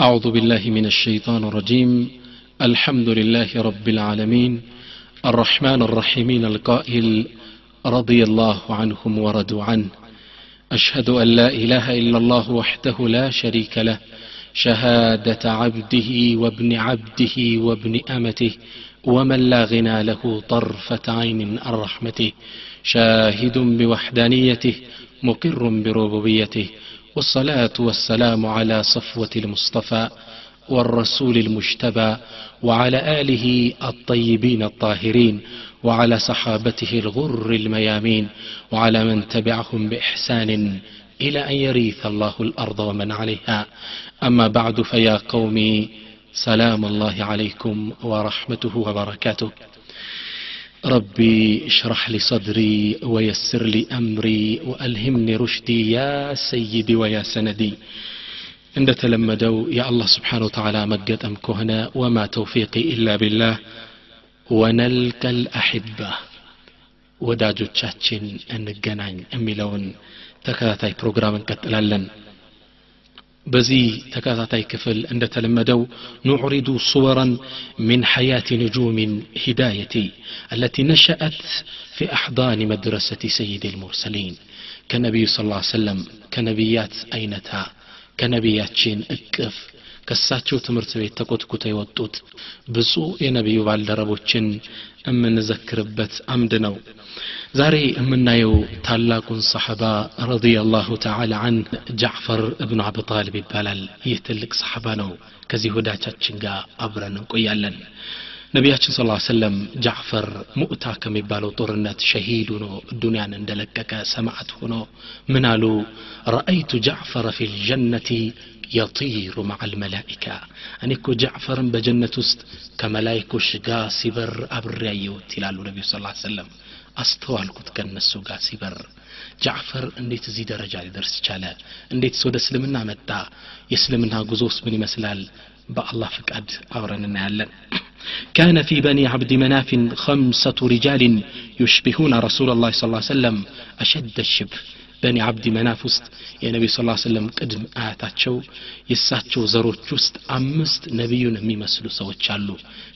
أعوذ بالله من الشيطان الرجيم. الحمد لله رب العالمين. الرحمن الرحيمين القائل رضي الله عنهم ورضوا عنه. أشهد أن لا إله إلا الله وحده لا شريك له. شهادة عبده وابن عبده وابن أمته. ومن لا غنى له طرفة عين عن رحمته. شاهد بوحدانيته. مقر بربوبيته. والصلاة والسلام على صفوة المصطفى والرسول المجتبى وعلى آله الطيبين الطاهرين وعلى صحابته الغر الميامين وعلى من تبعهم بإحسان إلى أن يريث الله الأرض ومن عليها. أما بعد فيا قومي سلام الله عليكم ورحمته وبركاته. ربي اشرح لي صدري ويسر لي أمري وألهمني رشدي يا سيدي ويا سندي እንደተለመደው የአላህ ስብሓን ወተዓላ መገጠም ከሆነ ወማ ተውፊቂ ኢላ ቢላህ ወነልቀል አሕባ ወዳጆቻችን እንገናኝ የሚለውን ተከታታይ ፕሮግራም እንቀጥላለን بزي تكاثتي كفل عند تلمدو نعرض صورا من حياة نجوم هدايتي التي نشأت في أحضان مدرسة سيد المرسلين كنبي صلى الله عليه وسلم كنبيات أينتها كنبيات شين أكف ከሳቸው ትምህርት ቤት ተኮትኩተው የወጡት ብፁዕ የነቢዩ ባልደረቦችን የምንዘክርበት አምድ ነው። ዛሬ የምናየው ታላቁን ሰሐባ ረዲየላሁ ተዓላ አን ጃዕፈር እብኑ አብ ጣልብ ይባላል። ይህ ትልቅ ሰሐባ ነው። ከዚህ ወዳቻችን ጋር አብረን እንቆያለን። ነቢያችን ስ ሰለም ጃዕፈር ሙእታ ከሚባለው ጦርነት ሸሂድ ሆኖ ዱንያን እንደለቀቀ ሰማዕት ሆኖ ምን አሉ? ረአይቱ ጃዕፈረ ፊ ልጀነቲ የጢሩ መዓ ልመላኢካ እኔ እኮ ጃዕፈርን በጀነት ውስጥ ከመላይኮች ጋር ሲበር አብሬ ያየሁት ይላሉ ነቢዩ ስ ሰለም አስተዋልኩት ከነሱ ጋር ሲበር ጃዕፈር እንዴት እዚህ ደረጃ ሊደርስ ቻለ እንዴትስ ወደ እስልምና መጣ የእስልምና ጉዞስ ምን ይመስላል በአላህ ፍቃድ አብረን እናያለን كان في بني عبد مناف خمسة رجال يشبهون رسول الله صلى الله عليه وسلم أشد الشبه በኒ አብዲ መናፍ ውስጥ የነቢዩ ስ ሰለም ቅድም አያታቸው የእሳቸው ዘሮች ውስጥ አምስት ነቢዩን የሚመስሉ ሰዎች አሉ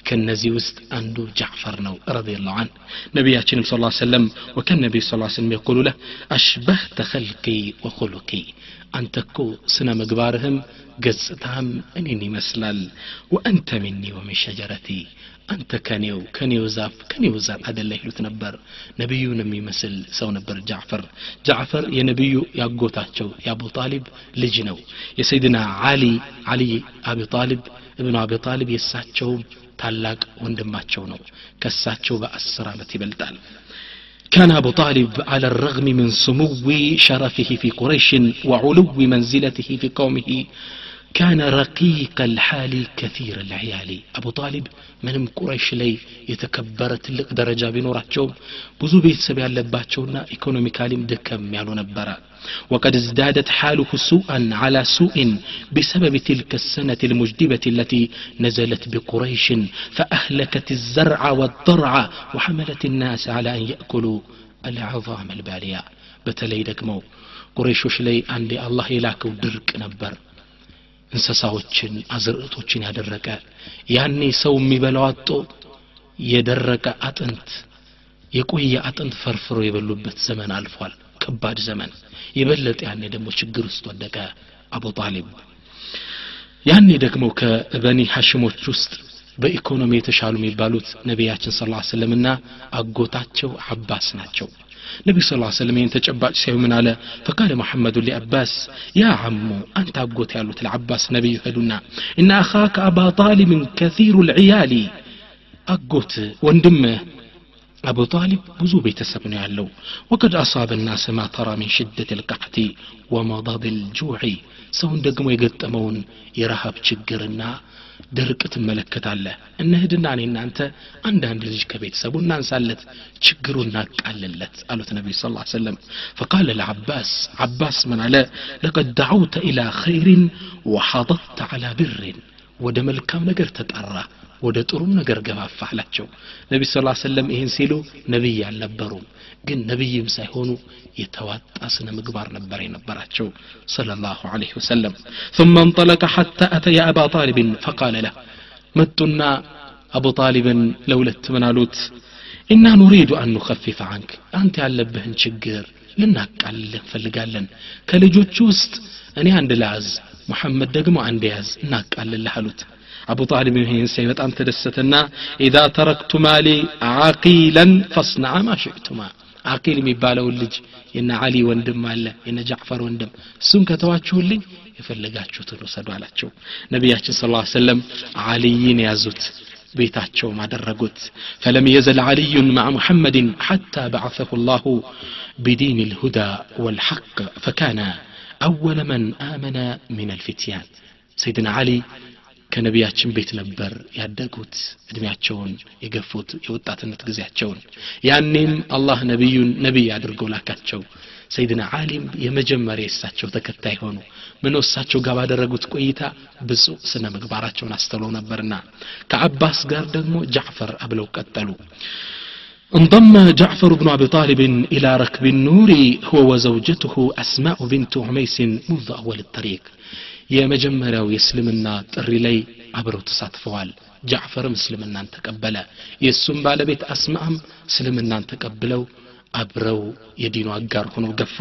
ከነዚህ ውስጥ አንዱ ጃዕፈር ነው ረዲየላሁ አን ነቢያችንም ስ ሰለም ወከን ነቢዩ ስ ሰለም የቁሉ ለህ አሽበህተ ኸልቂ ወኹሉቂ አንተ እኮ ስነ ምግባርህም ገጽታህም እኔን ይመስላል ወአንተ ሚኒ ወሚን ሸጀረቲ አንተ ከኔው ከኔው ዛፍ ከኔው ዛፍ አደላ ይሉት ነበር ነቢዩን የሚመስል ሰው ነበር ጃዕፈር ጃዕፈር የነቢዩ ያጎታቸው የአቡ ጣሊብ ልጅ ነው የሰይድና አሊ አሊ አቢ ጣሊብ እብኑ አቢ ጣሊብ የእሳቸውም ታላቅ ወንድማቸው ነው ከእሳቸው በአስር ዓመት ይበልጣል كان أبو طالب على الرغم من سمو شرفه في قريش وعلو منزلته في قومه كان رقيق الحال كثير العيال أبو طالب ምንም ቁረይሽ ላይ የተከበረ ትልቅ ደረጃ ቢኖራቸውም ብዙ ቤተሰብ ያለባቸውና ኢኮኖሚካሊም ደከም ያሉ ነበረ وقد ازدادت حاله سوءا على سوء بسبب تلك السنة المجدبة التي نزلت بقريش فأهلكت الزرع والضرع وحملت الناس على أن يأكلوا العظام البالية بتلي دكمو قريشوش لي عندي الله يلاكو درك نبر እንስሳዎችን አዝርዕቶችን ያደረቀ ያኔ ሰው የሚበላው አጦ የደረቀ አጥንት የቆየ አጥንት ፈርፍሮ የበሉበት ዘመን አልፏል። ከባድ ዘመን። የበለጠ ያኔ ደግሞ ችግር ውስጥ ወደቀ አቡ ጣሊብ። ያኔ ደግሞ ከበኒ ሐሽሞች ውስጥ በኢኮኖሚ የተሻሉ የሚባሉት ነቢያችን ስ ሰለምና አጎታቸው አባስ ናቸው نبي صلى الله عليه وسلم ينتج أباج من على فقال محمد لأباس يا عم أنت أبقوت يا العباس نبي يهدنا إن أخاك أبا طالب كثير العيال أقوت واندم أبو طالب بزو بيتسب يعلو وقد أصاب الناس ما ترى من شدة القحط ومضاد الجوع سوندقم يقدمون يرهب شجرنا ድርቅ ትመለከታለህ እነህድና እኔ እናንተ አንዳንድ ልጅ ከቤተሰቡ እናንሳለት ችግሩ እናቃልለት አሉት ነቢዩ ስ ሰለም ፈቃለ ለዓባስ ዓባስ ምን አለ ለቀድ ዳዓውተ ኢላ ኸይሪን ወሐضضተ ዓላ ብርን ወደ መልካም ነገር ተጠራ ወደ ጥሩም ነገር ገፋፋ አላቸው ነቢ ስ ሰለም ይህን ሲሉ ነቢይ አልነበሩም ግን ነቢይም ሳይሆኑ የተዋጣ ስነ ምግባር ነበር የነበራቸው صلى الله عليه وسلم ثم انطلق حتى أتى أبا طالب فقال له መጡና አቡ ጣሊብን ለሁለት ምን አሉት ኢና ኑሪዱ አን ኑኸፊፍ አንክ አንተ ያለብህን ችግር ልናቃልል እንፈልጋለን ከልጆቹ ውስጥ እኔ አንድ ላዝ ሙሐመድ ደግሞ አንድ ያዝ እናቃልልህ አሉት أبو طالب بن يهين سيوت انت لستنا إذا تركت مالي عقيلا فاصنع ما شئتما. عقيل مبالا ولج إن علي وندم مالا إن جعفر وندم. سن كتواتشو اللي يفلقاتشو على سدوالاتشو نبي صلى الله عليه وسلم عليين يا زوت بيتاتشو ما درقوت. فلم يزل علي مع محمد حتى بعثه الله بدين الهدى والحق فكان أول من آمن من الفتيان. سيدنا علي ከነቢያችን ቤት ነበር ያደጉት እድሜያቸውን የገፉት የወጣትነት ጊዜያቸውን ያኔም አላህ ነቢዩን ነቢይ አድርገው ላካቸው ሰይድና አሊም የመጀመሪያ የእሳቸው ተከታይ ሆኑ ምን እሳቸው ጋር ባደረጉት ቆይታ ብዙ ስነ ምግባራቸውን አስተውለው ነበርና ከአባስ ጋር ደግሞ ጃዕፈር አብለው ቀጠሉ انضم جعفر بن أبي طالب إلى ركب النور هو وزوجته أسماء بنت عميس منذ أول الطريق የመጀመሪያው የእስልምና ጥሪ ላይ አብረው ተሳትፈዋል። ጃዕፈርም እስልምናን ተቀበለ። የእሱም ባለቤት አስማአም እስልምናን ተቀብለው አብረው የዲኑ አጋር ሆነው ገፉ።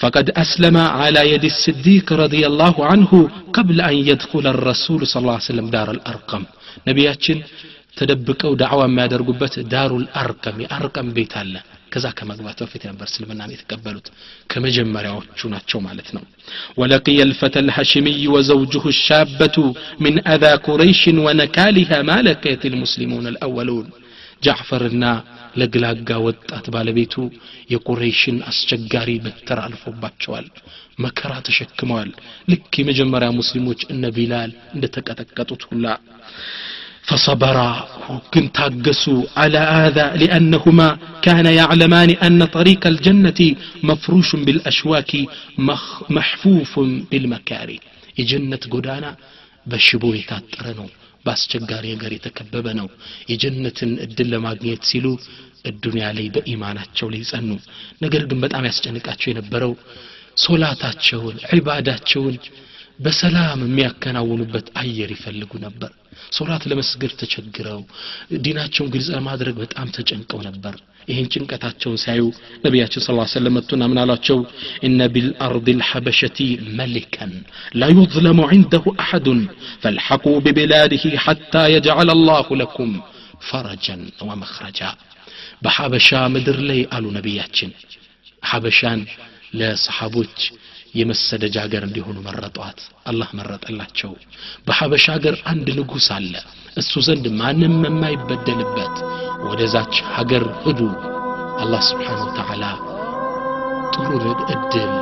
ፈቀድ አስለመ አላ የድ ስዲቅ ረዲየላሁ አንሁ ቀብለ አን የድኩለ ረሱሉ ስ ሰለም ዳር አልአርቀም ነቢያችን ተደብቀው ዳዕዋ የሚያደርጉበት ዳሩ አርቀም የአርቀም ቤት አለ። ከዛ ከመግባት በፊት ነበር እስልምናን የተቀበሉት ከመጀመሪያዎቹ ናቸው ማለት ነው ولقي الفتى الهاشمي وزوجه الشابة من أذى قريش ونكالها ما لقيت المسلمون الأولون ጃዕፈርና ለግላጋ ወጣት ባለቤቱ የቁረይሽን አስቸጋሪ በትር አልፎባቸዋል መከራ ተሸክመዋል ልክ የመጀመሪያ ሙስሊሞች እነ ቢላል እንደተቀጠቀጡት ሁላ فصبرا كن تاقسوا على هذا لأنهما كان يعلمان أن طريق الجنة مفروش بالأشواك مخ محفوف بالمكاري የጀነት ጎዳና በሽቦ የታጠረ ነው በአስቸጋሪ ነገር የተከበበ ነው የጀነትን እድል ለማግኘት ሲሉ እዱንያ ላይ በኢማናቸው ላይ ጸኑ ነገር ግን በጣም ያስጨንቃቸው የነበረው ሶላታቸውን ዒባዳቸውን በሰላም የሚያከናውኑበት አየር ይፈልጉ ነበር። ሶላት ለመስገድ ተቸግረው ዲናቸውን ግልጽ ለማድረግ በጣም ተጨንቀው ነበር። ይህን ጭንቀታቸውን ሲያዩ ነቢያችን ስ ሰለም መጡና ምን አሏቸው እነ ቢልአርድ ልሐበሸቲ መሊከን ላ ዩظለሙ አሐዱን ፈልሐቁ ቢቢላድህ ሐታ የጅዓል አላሁ ለኩም ፈረጀን ወመኽረጃ በሐበሻ ምድር ላይ አሉ ነቢያችን። ሐበሻን ለሰሓቦች የመሰደጃ ሀገር እንዲሆኑ መረጧት። አላህ መረጠላቸው። በሐበሻ ሀገር አንድ ንጉሥ አለ። እሱ ዘንድ ማንም የማይበደልበት ወደዛች ሀገር ሂዱ። አላህ ስብሓን ወተዓላ ጥሩን እድል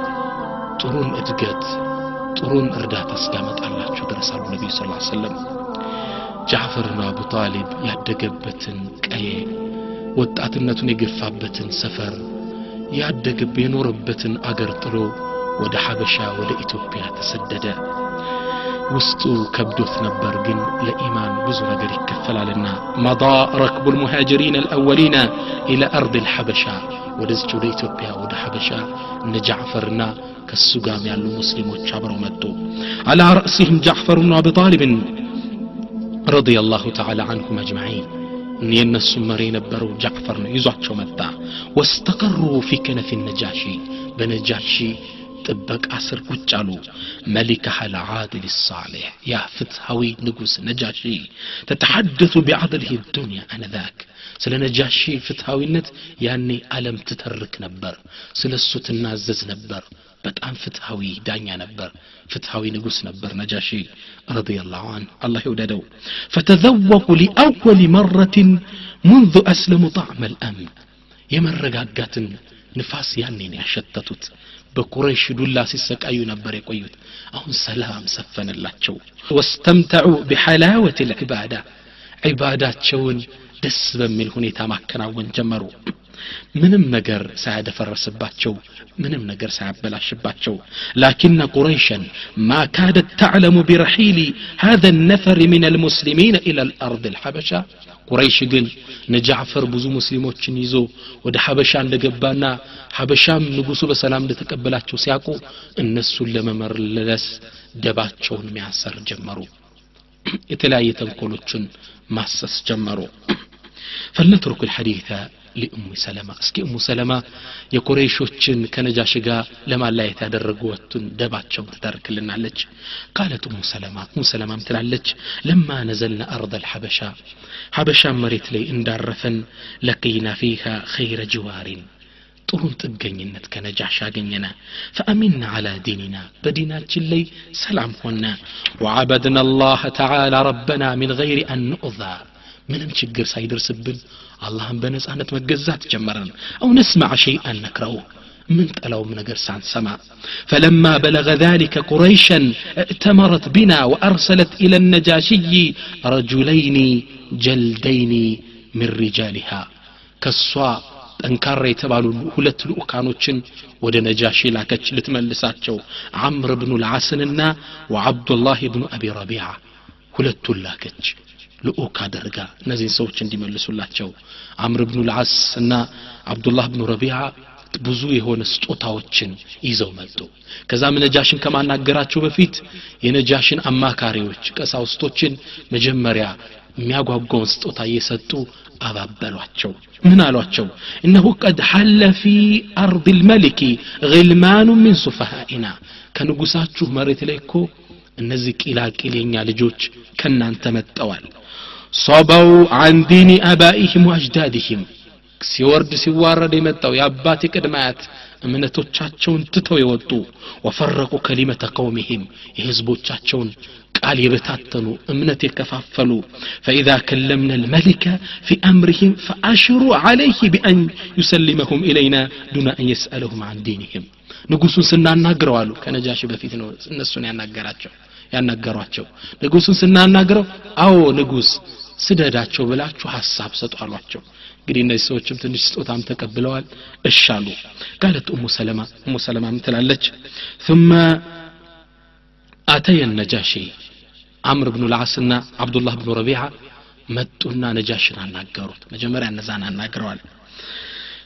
ጥሩን እድገት ጥሩን እርዳታ እስኪያመጣላችሁ ድረስ አሉ ነቢዩ ስ ሰለም ጃዕፈርና አቡ ጣሊብ ያደገበትን ቀዬ ወጣትነቱን የገፋበትን ሰፈር ያደገብ የኖረበትን አገር ጥሎ ወደ ሐበሻ ወደ ኢትዮጵያ ተሰደደ ውስጡ ከብዶት ነበር ግን ለኢማን ብዙ ነገር ይከፈላልና መضى ረክቡ ልሙሃጅሪን አልአወሊና ኢላ አርድ ልሐበሻ ወደዚች ወደ ኢትዮጵያ ወደ ሐበሻ እነ ጃዕፈርና ከሱ ጋም ያሉ ሙስሊሞች አብረው መጡ አላ ረእሲህም ጃዕፈር ብኑ አቢ ጣሊብን رضي الله تعالى عنهم أجمعين የእነሱ መሪ የነበረው ጃዕፈር ነው ይዟቸው መጣ واستقروا في كنف النجاشي በነጃሺ ጥበቃ ስር ቁጭ አሉ። መሊክ ሀል ዓድል ሳሌሕ ያ ፍትሐዊ ንጉሥ ነጃሺ ተተሐደቱ ቢዓድልህ ዱንያ አነዛክ። ስለ ነጃሺ ፍትሐዊነት ያኔ ዓለም ትተርክ ነበር። ስለ እሱ ትናዘዝ ነበር። በጣም ፍትሐዊ ዳኛ ነበር። ፍትሐዊ ንጉሥ ነበር ነጃሺ። ረዲየላሁ አን አላህ ይውደደው። ፈተዘወቁ ሊአወል መረትን ሙንዙ አስለሙ ጣዕመ ልአምን የመረጋጋትን ንፋስ ያኔን ያሸተቱት። በቁረይሽ ዱላ ሲሰቃዩ ነበር የቆዩት አሁን ሰላም ሰፈነላቸው ወስተምተዑ ቢሐላወት ልዕባዳ ዒባዳቸውን ደስ በሚል ሁኔታ ማከናወን ጀመሩ ምንም ነገር ሳያደፈረስባቸው ምንም ነገር ሳያበላሽባቸው ላኪነ ቁረይሸን ማ ካደት ተዕለሙ ቢረሒሊ هذا النفر من المسلمين إلى الأرض الحبشة ቁረይሽ ግን ነጃዕፈር ብዙ ሙስሊሞችን ይዞ ወደ ሐበሻ እንደገባና ሐበሻም ንጉሱ በሰላም እንደተቀበላቸው ሲያውቁ እነሱን ለመመለስ ደባቸውን ሚያሰር ጀመሩ የተለያየ ተንኮሎችን ማሰስ ጀመሩ فلنترك الحديث لأم سلمة. اسكي أم سلمة يا قريش كنجا شقا لما لا يتدرق قوتن دبات شو تترك لنا لج قالت أم سلمة። أم سلمة مثل لج لما نزلنا أرض الحبشة حبشة مريت لي إن دارفن لقينا فيها خير جوار ጥሩን ጥገኝነት ከነጃሽ አገኘነ ፈአሚና አላ ዲኒና በዲናችን ላይ ሰላም ሆነ። ወዓበድና ላህ ተላ ረበና ምን ይሪ አንኡዛ ምንም ችግር ሳይደርስብን አላህን በነጻነት መገዛት ጀመረን አው ነስማዕ ሸይአን ነክረው من تلوم نجر سان سما فلما بلغ ذلك قريشا ائتمرت بنا وأرسلت إلى النجاشي رجلين جلدين من رجالها كالصوا ጠንካራ የተባሉ ሁለት ልኡካኖችን ወደ ነጃሺ ላከች ልትመልሳቸው አምር ብኑ ልዓስንና ወዓብዱላህ ብኑ አቢ ረቢዓ ሁለቱን ላከች። ልኡክ አደርጋ እነዚህን ሰዎች እንዲመልሱላቸው አምር ብኑ ልዓስ እና አብዱላህ ብኑ ረቢዓ ብዙ የሆነ ስጦታዎችን ይዘው መጡ። ከዛም ነጃሽን ከማናገራቸው በፊት የነጃሽን አማካሪዎች ቀሳውስቶችን መጀመሪያ የሚያጓጓውን ስጦታ እየሰጡ አባበሏቸው። ምን አሏቸው? እነሁ ቀድ ሐለ ፊ አርድ ልመሊኪ ግልማኑ ምን ሱፈሃኢና። ከንጉሳችሁ መሬት ላይ እኮ እነዚህ ቂላቂል የኛ ልጆች ከእናንተ መጠዋል ሶበው አን ዲኒ አባኢህም ወአጅዳድህም ሲወርድ ሲዋረድ የመጣው የአባት የቅድማያት እምነቶቻቸውን ትተው የወጡ ወፈረቁ ከሊመተ ቀውሚህም የህዝቦቻቸውን ቃል የበታተኑ እምነት የከፋፈሉ ፈኢዛ ከለምና ልመሊከ ፊ አምርህም ፈአሽሩ ዓለይህ ቢአን ዩሰሊመሁም ኢለይና ዱና አን የስአለሁም አን ዲንህም ንጉሱን ስናናግረው አሉ ከነጃሽ በፊት ነው እነሱን ያናገራቸው ያናገሯቸው። ንጉሱን ስናናግረው አዎ ንጉስ ስደዳቸው ብላችሁ ሀሳብ ሰጡ አሏቸው። እንግዲህ እነዚህ ሰዎችም ትንሽ ስጦታም ተቀብለዋል። እሻሉ ቃለት ኡሙ ሰለማ ኡሙ ሰለማ ምትላለች ثم አተየ ነጃሺ። አምር ብኑ ልዓስና አብዱላህ ብኑ ረቢዓ መጡና ነጃሽን አናገሩት። መጀመሪያ እነዛን አናግረዋል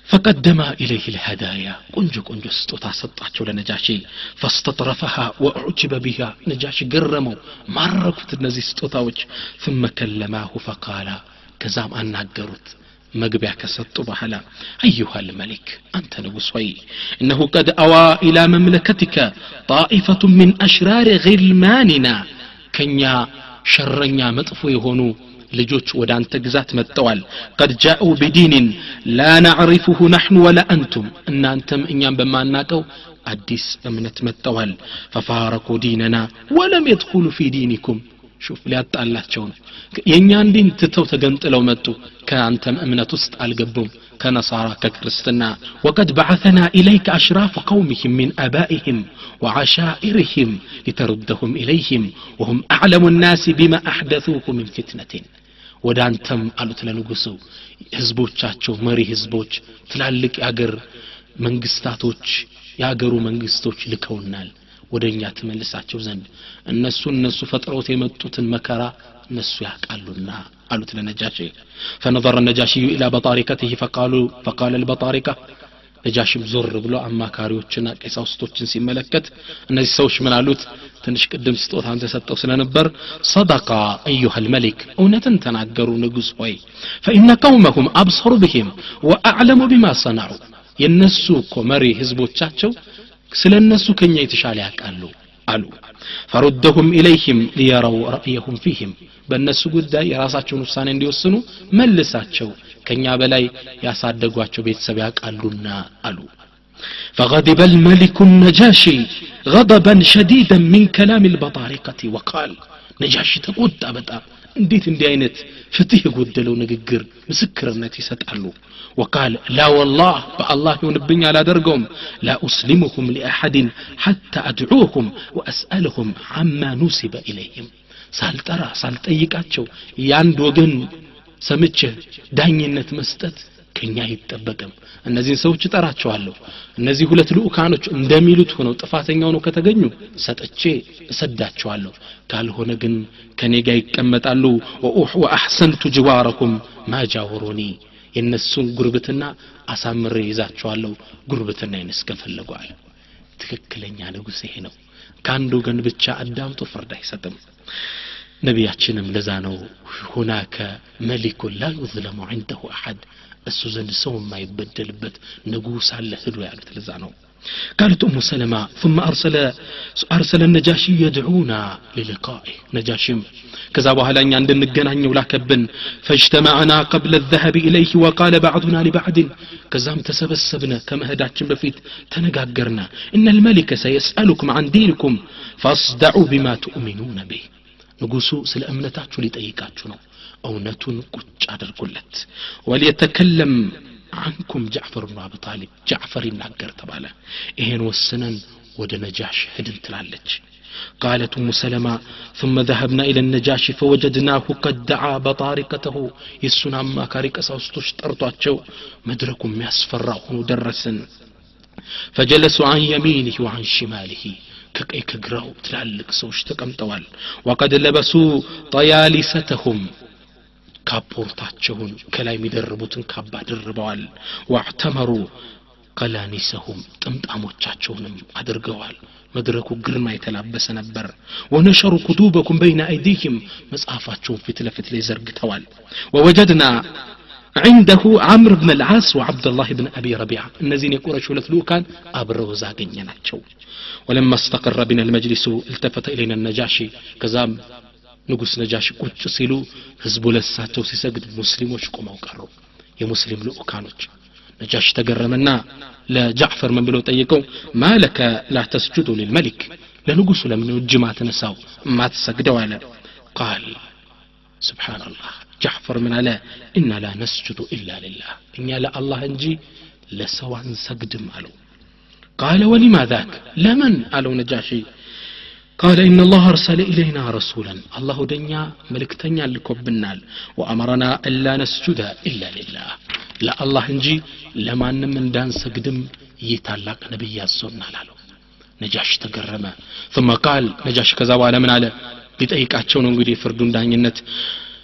فقدم إليه الهدايا. قنج قنج استطاع سطعته لنجاشي فاستطرفها وأعجب بها. نجاشي قرموا مركت النزي استطاوج ثم كلماه فقال كزام أن نقرت مقبع كسط بحلا أيها الملك أنت نبسوي إنه قد أوى إلى مملكتك طائفة من أشرار غلماننا كنيا شرنيا مطفو يهونو. ልጆች ወደ አንተ ግዛት መጥተዋል። ቀድ ጃኡ ቢዲንን ላ ናዕሪፉሁ ናሕኑ ወላ አንቱም እናንተም እኛም በማናቀው አዲስ እምነት መጥተዋል። ፈፋረቁ ዲነና ወለም የድኹሉ ፊ ዲኒኩም ሹፍ ሊያጣላቸው ነው። የእኛን ዲን ትተው ተገንጥለው መጡ። ከአንተም እምነት ውስጥ አልገቡም كنصارى ككرستنا وقد بعثنا إليك أشراف قومهم من أبائهم وعشائرهم لتردهم إليهم وهم أعلم الناس بما أحدثوه من فتنة. ودانتم قالوا تلنقصوا هزبوش تشو مري هزبوش تلالك أجر منقستاتوش يا أجرو منقستوش لكونال ودنيا تملسات زند النسو النسو فترة متوت المكرة نسو يحق قالوا النار አሉት ለነጃሺ። ፈነظረ ነጃሽዩ ኢላ በጣሪከትህ ፈቃሉ ፈቃለ ልበጣሪካ ነጃሽም ዞር ብሎ አማካሪዎችና ቀሳውስቶችን ሲመለከት እነዚህ ሰዎች ምን አሉት? ትንሽ ቅድም ስጦታ አንተ ሰጠው ስለነበር ሰደቃ አዩሃ ልመሊክ እውነትን ተናገሩ ንጉሥ ሆይ ፈኢነ ቀውመሁም አብሰሩ ብሂም ወአዕለሙ ቢማ ሰናዑ የእነሱ እኮ መሪ ህዝቦቻቸው ስለ እነሱ ከኛ የተሻለ ያውቃሉ አሉ። فردهم إليهم ليروا رأيهم فيهم. بالنس قد يراسا چون السان اندي وسنو ملسا چو كن يابلاي ياسا دقوا چو بيت سبياك اللنا ألو. فغضب الملك النجاشي غضبا شديدا من كلام البطارقة وقال. نجاشي تقود تابتا እንዴት እንዲህ አይነት ፍትህ የጎደለው ንግግር ምስክርነት ይሰጣሉ وقال لا والله بالله يونبني على درقهم لا أسلمهم لأحد حتى أدعوهم وأسألهم عما نسب إليهم ሳልጠራ ሳልጠይቃቸው የአንድ ወገን ሰምቼ ዳኝነት መስጠት ከኛ አይጠበቅም። እነዚህን ሰዎች እጠራቸዋለሁ። እነዚህ ሁለት ልኡካኖች እንደሚሉት ሆነው ጥፋተኛ ሆነው ከተገኙ ሰጥቼ እሰዳቸዋለሁ። ካልሆነ ግን ከኔ ጋር ይቀመጣሉ። ወአሕሰንቱ ጅዋረኩም ማጃወሩኒ የእነሱን ጉርብትና አሳምሬ ይዛቸዋለሁ። ጉርብትና ይነስከፈለጓል ትክክለኛ ንጉሥ ይሄ ነው። ከአንድ ወገን ብቻ አዳምጦ ፍርድ አይሰጥም። ነቢያችንም ለዛ ነው ሁናከ መሊኩን ላ ዩዝለሙ ዐንደሁ አሐድ እሱ ዘንድ ሰው የማይበደልበት ንጉሥ አለ ህዶ ያሉት ለዛ ነው قالت أم سلمة ثم أرسل أرسل النجاشي يدعونا للقائه نجاشم كذا بهلا أن عند النجنان ولاكبن فاجتمعنا قبل الذهاب إليه وقال بعضنا لبعض كزام تسبسبنا كما هداتشم بفيت تنقاقرنا إن الملك سيسألكم عن دينكم فاصدعوا بما تؤمنون به ንጉሱ ስለ እምነታችሁ ሊጠይቃችሁ ነው እውነቱን ቁጭ አድርጉለት ወሊየተከለም አንኩም ጃዕፈር ብኑ አቢ ጣሊብ ጃዕፈር ይናገር ተባለ ይሄን ወስነን ወደ ነጃሽ ሄድን ትላለች قالت أم سلمة ثم ذهبنا إلى النجاشي فوجدناه قد دعا بطارقته يسنا ما كاريك أساوستوش ترطاتشو مدركم يسفر درسن فجلسوا عن يمينه وعن شماله ከቀይ ከግራው ትላልቅ ሰዎች ተቀምጠዋል ወቀድ ለበሱ ጠያሊሰተሁም ካፖርታቸውን ከላይ የሚደርቡትን ካባ ደርበዋል ዋዕተመሩ ቀላኒሰሁም ጥምጣሞቻቸውንም አድርገዋል መድረኩ ግርማ የተላበሰ ነበር ወነሸሩ ኩቱበኩም በይነ አይዲህም መጽሐፋቸውን ፊት ለፊት ላይ ዘርግተዋል ወወጀድና عنده عمرو بن العاص وعبد الله بن أبي ربيعة النزين يقول شولة لوكان أبرو زاقن يناتشو ولما استقر بنا المجلس التفت إلينا النجاشي كزام ንጉስ ነጃሽ ቁጭ ሲሉ ህዝቡ ለሳቸው ሲሰግድ ሙስሊሞች ቆመው ቀሩ። የሙስሊም ልኡካኖች ነጃሽ ተገረመና ለጃዕፈር ምን ብለው ጠይቀው ማለከ ላተስጁዱ ልልመሊክ ለንጉሱ ለምን እጅ ማትነሳው? ማትሰግደው? አለ። ቃል ስብሓናላህ ጃዕፈር ምን አለ? እና ላ ነስጁዱ ኢላ ልላህ እኛ ለአላህ እንጂ ለሰው አንሰግድም አለው። ቃለ ወሊማ ዛክ ለምን አለው ነጃሺ? قال ولما ذاك لمن قالوا نجاشي قال إن الله أرسل إلينا رسولا الله دنيا ملك تنيا لكبنال وأمرنا ألا نسجد إلا لله لا الله انجي لما من دان سجدم يتعلق نبي السنة لالو نجاش تقرم ثم قال نجاش كذا وعلى من على ሊጠይቃቸው ነው እንግዲህ ፍርዱን ዳኝነት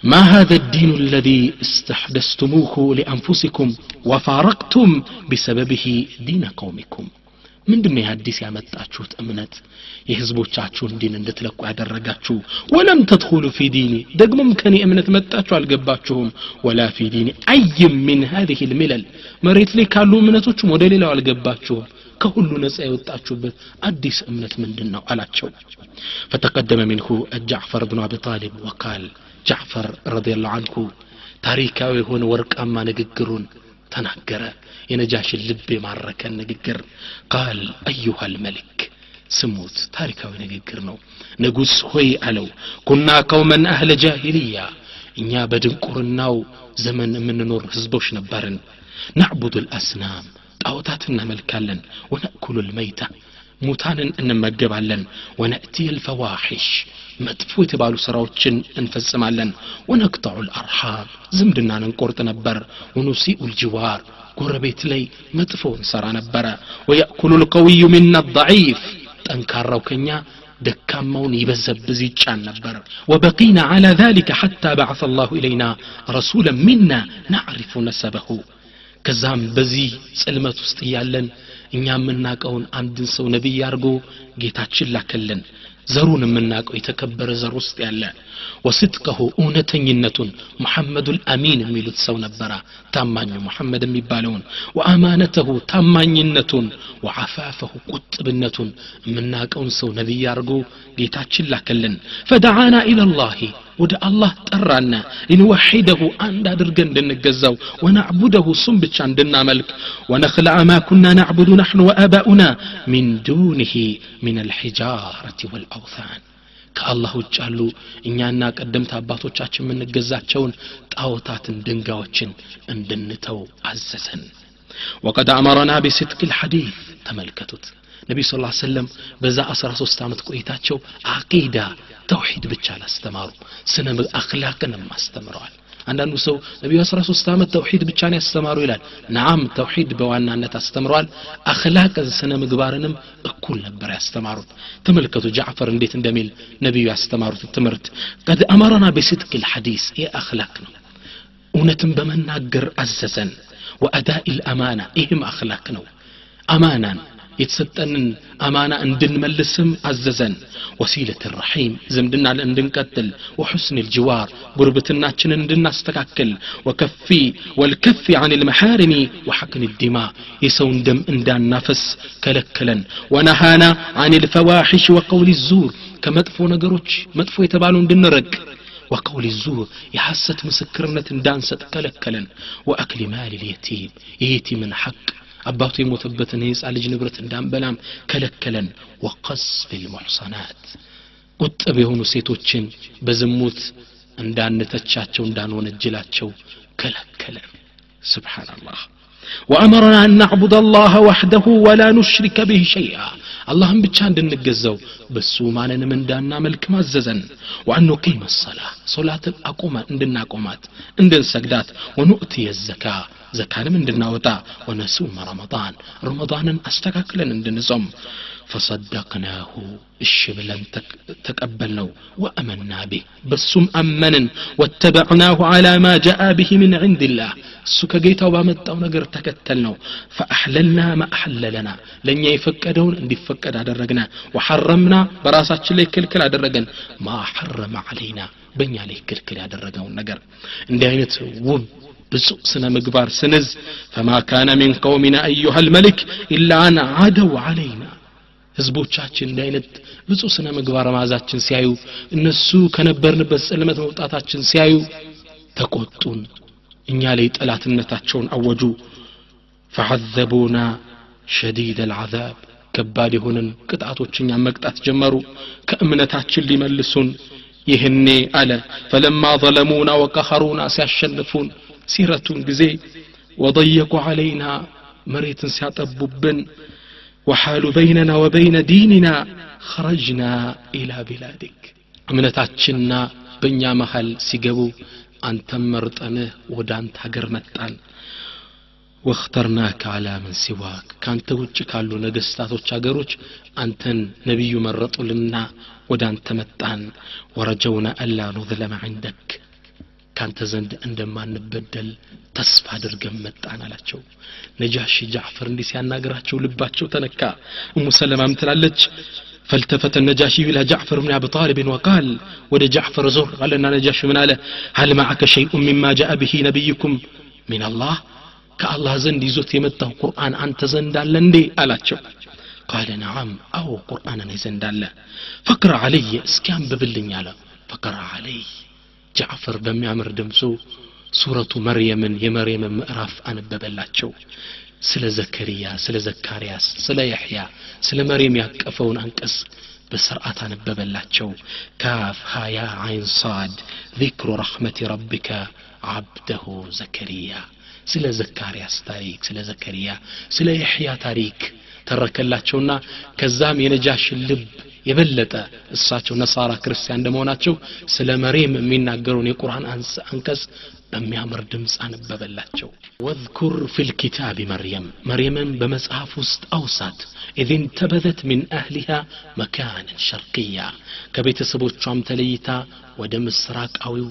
ما هذا الدين الذي استحدثتموه لأنفسكم وفارقتم بسببه دين قومكم ምንድን ነው አዲስ ያመጣችሁት እምነት? የህዝቦቻችሁን ዲን እንድትለቁ ያደረጋችሁ። ወለም ተድኹሉ ፊ ዲኒ ደግሞም ከኔ እምነት መጣችሁ አልገባችሁም። ወላ ፊ ዲኒ አይም ሚን ሀዚህ ልሚለል መሬት ላይ ካሉ እምነቶችም ወደ ሌላው አልገባችሁም። ከሁሉ ነጻ የወጣችሁበት አዲስ እምነት ምንድን ነው አላቸው። ፈተቀደመ ሚንሁ ጃዕፈር ብኑ አቢ ጣሊብ ወቃል። ጃዕፈር ረዲየላሁ ታሪካዊ የሆነ ወርቃማ ንግግሩን ተናገረ የነጃሽን ልብ የማረከን ንግግር ቃል አዩሃ ልመሊክ ስሙት ታሪካዊ ንግግር ነው ንጉሥ ሆይ አለው ኩና ቀውመን አህለ ጃሂልያ እኛ በድንቁርናው ዘመን የምንኖር ህዝቦች ነበርን ናዕቡዱ ልአስናም ጣዖታት እናመልካለን ወነእኩሉ ልመይታ ሙታንን እንመገባለን ወነእቲ ልፈዋሒሽ መጥፎ የተባሉ ስራዎችን እንፈጽማለን። ወነቅጠዑ አርሃም ዝምድናን እንቆርጥ ነበር። ወኑሲኡ ልጅዋር ጎረቤት ላይ መጥፎ እንሰራ ነበረ። ወያእኩሉ ልቀውዩ ሚና ضዒፍ ጠንካራው ከኛ ደካማውን ይበዘብዝ ይጫን ነበር። ወበቂና ዓላ ذلك حتى بعث الله إلينا رسولا منا نعرف نسبه ከዛም በዚህ ጽልመት ውስጥ እያለን እኛ የምናቀውን አንድን ሰው ነቢይ አድርጎ ጌታችን ላከልን። ዘሩን የምናውቀው የተከበረ ዘር ውስጥ ያለ ወስድቀሁ እውነተኝነቱን ሙሐመዱል አሚን የሚሉት ሰው ነበረ። ታማኙ ሙሐመድ የሚባለውን ወአማነተሁ ታማኝነቱን ወዓፋፈሁ ቁጥብነቱን የምናውቀውን ሰው ነቢይ አድርጎ ጌታችን ላከልን። ፈደዓና ኢለላሂ ወደ አላህ ጠራና ሊንወሒደሁ አንድ አድርገን እንድንገዛው ወናዕቡደሁ እሱም ብቻ እንድናመልክ ወነክለዐ ማ ኩና ናዕቡዱ ናሕኑ ወአባኡና ሚን ዱንህ ምን አልሒጃረት ወልአውታን ከአላህ ውጭ ያሉ እኛና ቀደምት አባቶቻችን የምንገዛቸውን ጣዖታትን ድንጋዮችን እንድንተው አዘዘን ወቀድ አመረና ቢስድቅ ልሐዲት ተመልከቱት ነቢዩ ስ ሰለም በዛ 13 ዓመት ቆይታቸው አቂዳ ተውሒድ ብቻ አላስተማሩ ስነ አክላቅንም አስተምረዋል አንዳንዱ ሰው ነቢዩ 13 ዓመት ተውሂድ ብቻ ነው ያስተማሩ ይላል ናም ተውሂድ በዋናነት አስተምረዋል አክላቅ ስነ ምግባርንም እኩል ነበር ያስተማሩት ተመልከቱ ጃዕፈር እንዴት እንደሚል ነቢዩ ያስተማሩት ትምህርት ቀድ አመረና በስድቅ ልሐዲስ ይህ አክላቅ ነው እውነትን በመናገር አዘዘን ወአዳኢ ልአማና ይህም አክላቅ ነው አማናን የተሰጠንን አማና እንድንመልስም አዘዘን ወሲለት ረሒም ዝምድና እንድንቀጥል ወሑስን ልጅዋር ጉርብትናችንን እንድናስተካክል ወከፊ ወልከፊ አን ልመሓርሚ ወሐቅን ልዲማ የሰውን ደም እንዳናፈስ ከለከለን ወነሃና አን ልፈዋሒሽ ወቀውል ዙር ከመጥፎ ነገሮች መጥፎ የተባሉ እንድንረቅ وقول الزور يحست مسكرنة እንዳንሰጥ ከለከለን وأكل مال اليتيم የየቲም حق አባቱ የሞተበትን የህፃን ልጅ ንብረት እንዳንበላም ከለከለን ወቀስፍ ልሙሕሰናት ቁጥብ የሆኑ ሴቶችን በዝሙት እንዳንተቻቸው እንዳንወነጅላቸው ከለከለን ስብሓናላህ وأمرنا أن نعبد الله وحده ولا نشرك به شيئا اللهم بتشان እንድንገዛው በሱ ማንንም እንዳናመልክ ማዘዘን وأن نقيم الصلاة صلاة أقوم እንድናቆማት እንድንሰግዳት ونؤتي الزكاة ዘካንም እንድናወጣ ወነሱመ ረመዳን ረመዳንን አስተካክለን እንድንጾም ፈሰደቅናሁ እሺ ብለን ተቀበልነው ወአመና ቢህ በሱም አመንን ወተበዕናሁ ዓላ ማ ጃአ ብህ ምን ዕንድላህ እሱ ከጌታው ባመጣው ነገር ተከተል ነው ፈአሕለልና ማ አሕለለና ለእኛ የፈቀደውን እንዲፈቀድ አደረግነ። ወሐረምና በራሳችን ላይ ክልክል አደረገን። ማ ሐረመ ዓለይና በእኛ ላይ ክልክል ያደረገውን ነገር። እንዲህ አይነት ውብ ብፁዕ ስነ ምግባር ስንዝ ፈማ ካነ ሚን ቀውሚና አዩሃ ልመልክ ኢላ አን አደው አለይና ህዝቦቻችን እንዲህ አይነት ብፁዕ ስነ ምግባር መያዛችን ሲያዩ እነሱ ከነበርንበት ጽልመት መውጣታችን ሲያዩ ተቆጡን إني علي طلعت النتاتشون أوجو فعذبونا شديد العذاب كبالي هنن قطعتو تشنيا مقطعت جمرو اللي ملسون يهني على فلما ظلمونا وكخرونا سيشنفون سيرة جزي وضيقوا علينا مريت سيطببن وحال بيننا وبين ديننا خرجنا إلى بلادك أمنتاتشنا بنيا محل سيقبو አንተም መርጠንህ ወደ አንተ ሀገር መጣን። ወእክተርናከ አላ ምን ሲዋክ ከአንተ ውጭ ካሉ ነገስታቶች ሀገሮች አንተን ነቢዩ መረጡልና ወደ አንተ መጣን። ወረጀውና አላ ኑዝለመ ዕንደክ ካንተ ዘንድ እንደማንበደል ተስፋ አድርገን መጣን አላቸው። ነጃሺ ጃዕፈር እንዲህ ሲያናግራቸው ልባቸው ተነካ። እሙ ሰለማም ትላለች فالتفت النجاشي إلى جعفر بن أبي طالب وقال ود جعفر زر قال لنا نجاشي من آله هل معك شيء مما جاء به نبيكم من الله؟ كالله زندي زوت يمته قرآن أنت زند لندي ألاتشو. قال نعم أو قرآن أنا زند الله. فقرأ علي إسكان ببلن يالا فقرأ علي. جعفر بمعمر دمسو سورة مريم يا مريم مأراف أنا ببلاتشو. ስለ ዘከርያ ስለ ዘካርያስ ስለ ያሕያ ስለ መርየም ያቀፈውን አንቀጽ በስርዓት አነበበላቸው ካፍ ሃያ አይን ሳድ ذكر رحمة ربك عبده زكريا ስለ ዘካርያስ ታሪክ ስለ ዘከርያ ስለ ያሕያ ታሪክ ተረከላቸውና ከዛም የነጃሽን ልብ የበለጠ እሳቸው ነሳራ ክርስቲያን እንደመሆናቸው ስለ መሬም የሚናገረውን የቁርአን አንቀጽ በሚያምር ድምፅ አነበበላቸው። ወذኩር ፊ መርየም መርየምን በመጽሐፍ ውስጥ አውሳት። ኢዝ እንተበዘት ሚን አህሊሃ መካንን ሸርቅያ ከቤተሰቦቿም ተለይታ ወደ ምስራቃዊው